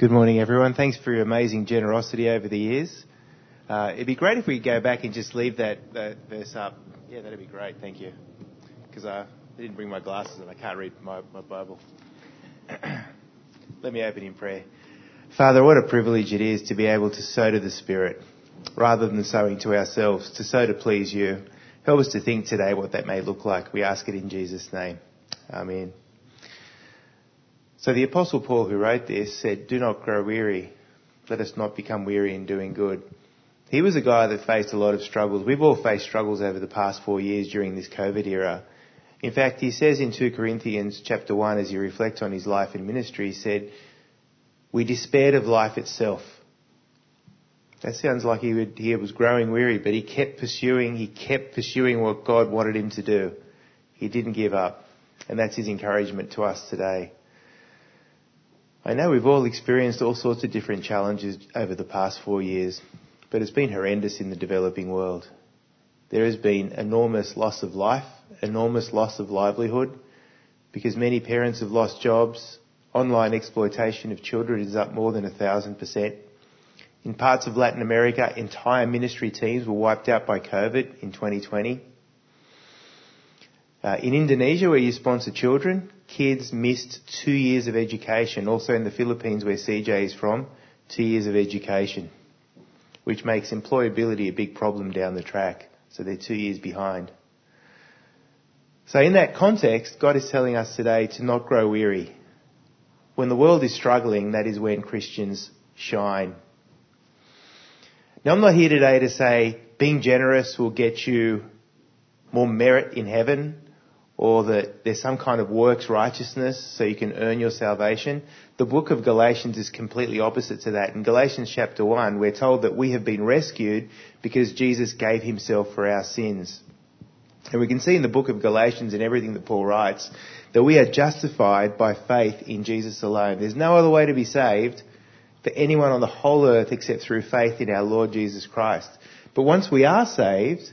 Good morning, everyone. Thanks for your amazing generosity over the years. Uh, it'd be great if we could go back and just leave that, that verse up. Yeah, that'd be great. Thank you. Because uh, I didn't bring my glasses and I can't read my, my Bible. Let me open in prayer. Father, what a privilege it is to be able to sow to the Spirit rather than sowing to ourselves, to sow to please you. Help us to think today what that may look like. We ask it in Jesus' name. Amen. So the apostle Paul who wrote this said, do not grow weary. Let us not become weary in doing good. He was a guy that faced a lot of struggles. We've all faced struggles over the past four years during this COVID era. In fact, he says in 2 Corinthians chapter 1 as he reflects on his life and ministry, he said, we despaired of life itself. That sounds like he, would, he was growing weary, but he kept pursuing, he kept pursuing what God wanted him to do. He didn't give up. And that's his encouragement to us today. I know we've all experienced all sorts of different challenges over the past four years, but it's been horrendous in the developing world. There has been enormous loss of life, enormous loss of livelihood, because many parents have lost jobs. Online exploitation of children is up more than a thousand percent. In parts of Latin America, entire ministry teams were wiped out by COVID in 2020. Uh, in Indonesia, where you sponsor children, kids missed two years of education. Also in the Philippines, where CJ is from, two years of education, which makes employability a big problem down the track. So they're two years behind. So in that context, God is telling us today to not grow weary. When the world is struggling, that is when Christians shine. Now I'm not here today to say being generous will get you more merit in heaven or that there's some kind of works righteousness so you can earn your salvation. The book of Galatians is completely opposite to that. In Galatians chapter 1, we're told that we have been rescued because Jesus gave himself for our sins. And we can see in the book of Galatians and everything that Paul writes that we are justified by faith in Jesus alone. There's no other way to be saved for anyone on the whole earth except through faith in our Lord Jesus Christ. But once we are saved,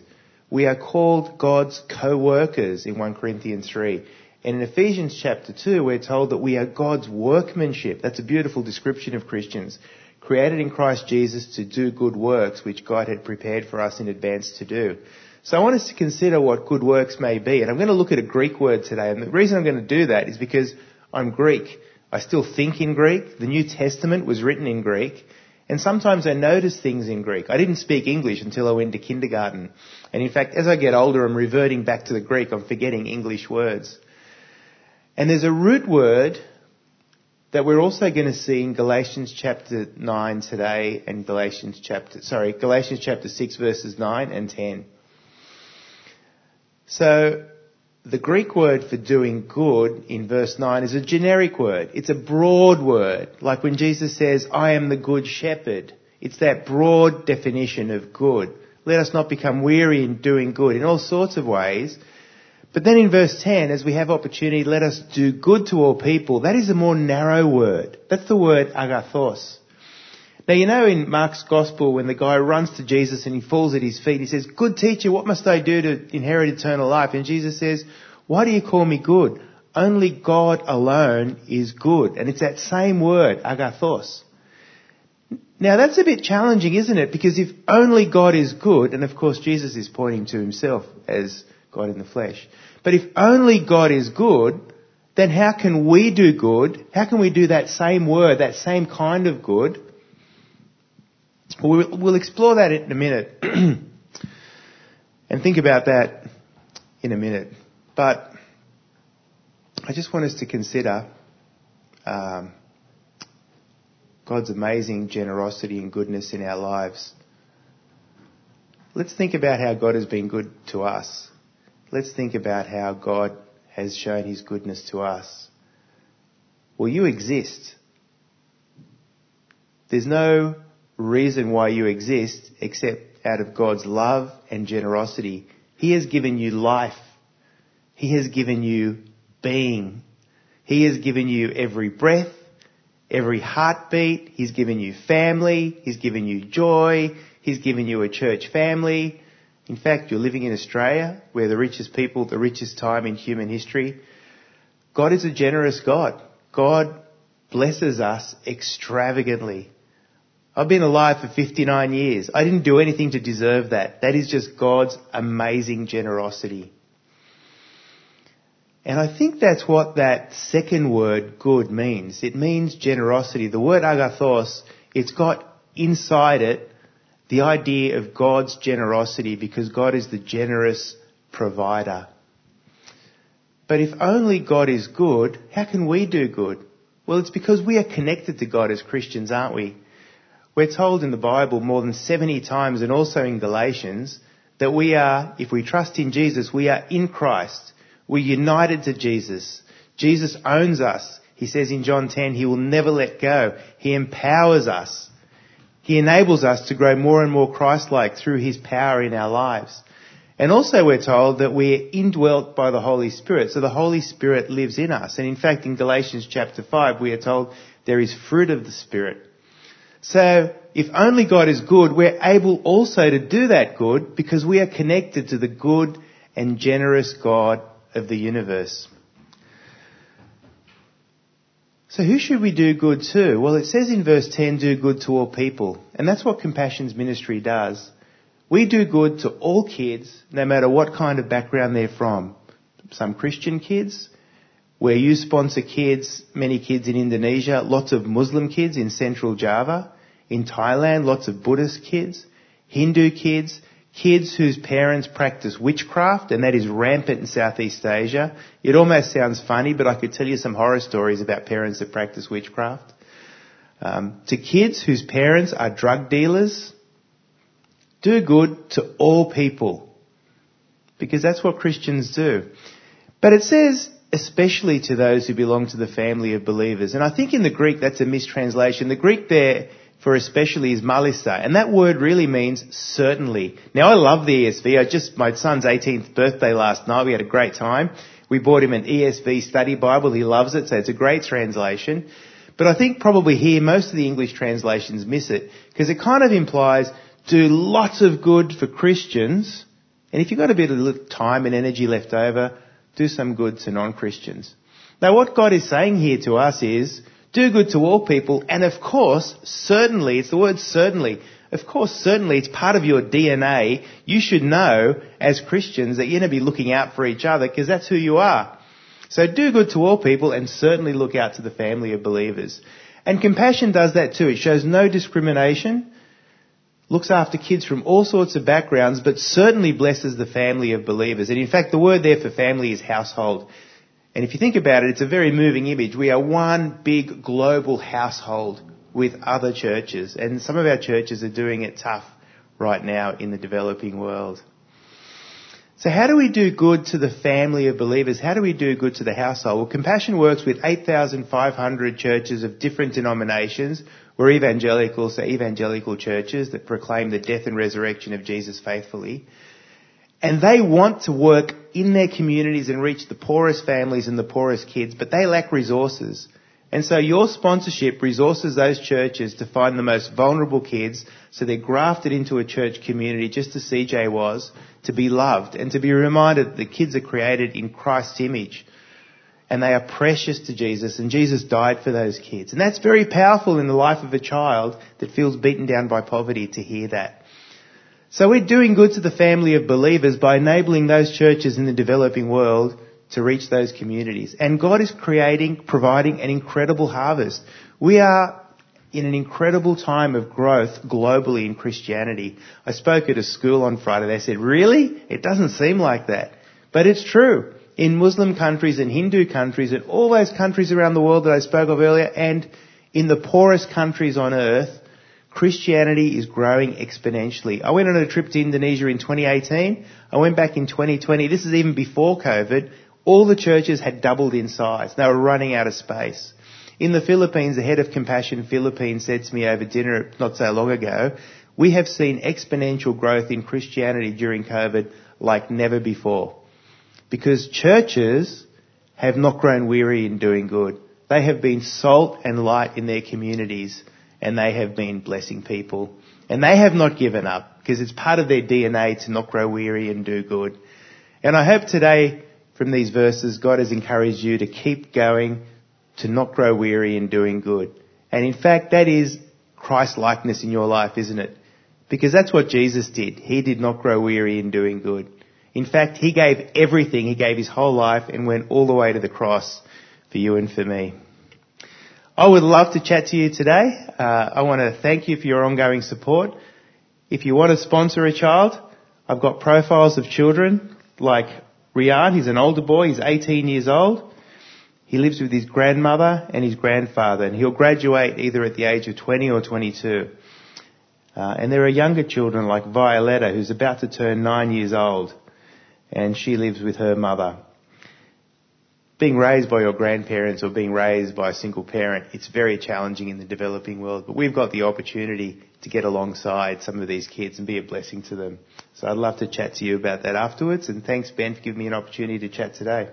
we are called God's co-workers in 1 Corinthians 3. And in Ephesians chapter 2, we're told that we are God's workmanship. That's a beautiful description of Christians. Created in Christ Jesus to do good works, which God had prepared for us in advance to do. So I want us to consider what good works may be. And I'm going to look at a Greek word today. And the reason I'm going to do that is because I'm Greek. I still think in Greek. The New Testament was written in Greek. And sometimes I notice things in Greek. I didn't speak English until I went to kindergarten. And in fact, as I get older, I'm reverting back to the Greek. I'm forgetting English words. And there's a root word that we're also going to see in Galatians chapter 9 today and Galatians chapter, sorry, Galatians chapter 6 verses 9 and 10. So, the Greek word for doing good in verse 9 is a generic word. It's a broad word. Like when Jesus says, I am the good shepherd. It's that broad definition of good. Let us not become weary in doing good in all sorts of ways. But then in verse 10, as we have opportunity, let us do good to all people. That is a more narrow word. That's the word agathos. Now you know in Mark's gospel when the guy runs to Jesus and he falls at his feet, he says, good teacher, what must I do to inherit eternal life? And Jesus says, why do you call me good? Only God alone is good. And it's that same word, agathos. Now that's a bit challenging, isn't it? Because if only God is good, and of course Jesus is pointing to himself as God in the flesh, but if only God is good, then how can we do good? How can we do that same word, that same kind of good? We'll, we'll explore that in a minute and think about that in a minute. But I just want us to consider um, God's amazing generosity and goodness in our lives. Let's think about how God has been good to us. Let's think about how God has shown his goodness to us. Well, you exist. There's no reason why you exist except out of God's love and generosity. He has given you life. He has given you being. He has given you every breath, every heartbeat. He's given you family. He's given you joy. He's given you a church family. In fact, you're living in Australia, where the richest people, the richest time in human history. God is a generous God. God blesses us extravagantly. I've been alive for 59 years. I didn't do anything to deserve that. That is just God's amazing generosity. And I think that's what that second word, good, means. It means generosity. The word agathos, it's got inside it the idea of God's generosity because God is the generous provider. But if only God is good, how can we do good? Well, it's because we are connected to God as Christians, aren't we? We're told in the Bible more than 70 times and also in Galatians that we are, if we trust in Jesus, we are in Christ. We're united to Jesus. Jesus owns us. He says in John 10, He will never let go. He empowers us. He enables us to grow more and more Christ-like through His power in our lives. And also we're told that we're indwelt by the Holy Spirit. So the Holy Spirit lives in us. And in fact in Galatians chapter 5 we are told there is fruit of the Spirit. So, if only God is good, we're able also to do that good because we are connected to the good and generous God of the universe. So who should we do good to? Well, it says in verse 10, do good to all people. And that's what Compassion's ministry does. We do good to all kids, no matter what kind of background they're from. Some Christian kids, where you sponsor kids, many kids in Indonesia, lots of Muslim kids in central Java, in Thailand, lots of Buddhist kids, Hindu kids, kids whose parents practice witchcraft, and that is rampant in Southeast Asia. It almost sounds funny, but I could tell you some horror stories about parents that practice witchcraft. Um, to kids whose parents are drug dealers, do good to all people. Because that's what Christians do. But it says especially to those who belong to the family of believers. And I think in the Greek that's a mistranslation. The Greek there for especially is malista, and that word really means certainly. Now I love the ESV. I just, my son's 18th birthday last night. We had a great time. We bought him an ESV study Bible. He loves it, so it's a great translation. But I think probably here most of the English translations miss it because it kind of implies do lots of good for Christians, and if you've got a bit of time and energy left over, do some good to non-Christians. Now what God is saying here to us is, do good to all people, and of course, certainly, it's the word certainly, of course, certainly it's part of your DNA. You should know as Christians that you're going to be looking out for each other because that's who you are. So do good to all people and certainly look out to the family of believers. And compassion does that too. It shows no discrimination, looks after kids from all sorts of backgrounds, but certainly blesses the family of believers. And in fact, the word there for family is household. And if you think about it, it's a very moving image. We are one big global household with other churches, and some of our churches are doing it tough right now in the developing world. So how do we do good to the family of believers? How do we do good to the household? Well, Compassion works with 8,500 churches of different denominations. We're evangelical, so evangelical churches that proclaim the death and resurrection of Jesus faithfully. And they want to work in their communities and reach the poorest families and the poorest kids, but they lack resources. And so your sponsorship resources those churches to find the most vulnerable kids, so they're grafted into a church community just as CJ was, to be loved and to be reminded that the kids are created in Christ's image. And they are precious to Jesus and Jesus died for those kids. And that's very powerful in the life of a child that feels beaten down by poverty to hear that. So we're doing good to the family of believers by enabling those churches in the developing world to reach those communities. And God is creating, providing an incredible harvest. We are in an incredible time of growth globally in Christianity. I spoke at a school on Friday. They said, really? It doesn't seem like that. But it's true. In Muslim countries and Hindu countries and all those countries around the world that I spoke of earlier and in the poorest countries on earth, Christianity is growing exponentially. I went on a trip to Indonesia in 2018. I went back in 2020. This is even before COVID. All the churches had doubled in size. They were running out of space. In the Philippines, the head of Compassion Philippines said to me over dinner not so long ago, we have seen exponential growth in Christianity during COVID like never before. Because churches have not grown weary in doing good. They have been salt and light in their communities and they have been blessing people. And they have not given up because it's part of their DNA to not grow weary and do good. And I hope today from these verses God has encouraged you to keep going to not grow weary in doing good. And in fact, that is Christ likeness in your life, isn't it? Because that's what Jesus did. He did not grow weary in doing good. In fact, He gave everything. He gave His whole life and went all the way to the cross for you and for me. I would love to chat to you today. Uh, I want to thank you for your ongoing support. If you want to sponsor a child, I've got profiles of children like Rian. He's an older boy. He's 18 years old. He lives with his grandmother and his grandfather, and he'll graduate either at the age of 20 or 22. Uh, and there are younger children like Violetta, who's about to turn nine years old, and she lives with her mother. Being raised by your grandparents or being raised by a single parent, it's very challenging in the developing world, but we've got the opportunity to get alongside some of these kids and be a blessing to them. So I'd love to chat to you about that afterwards, and thanks Ben for giving me an opportunity to chat today.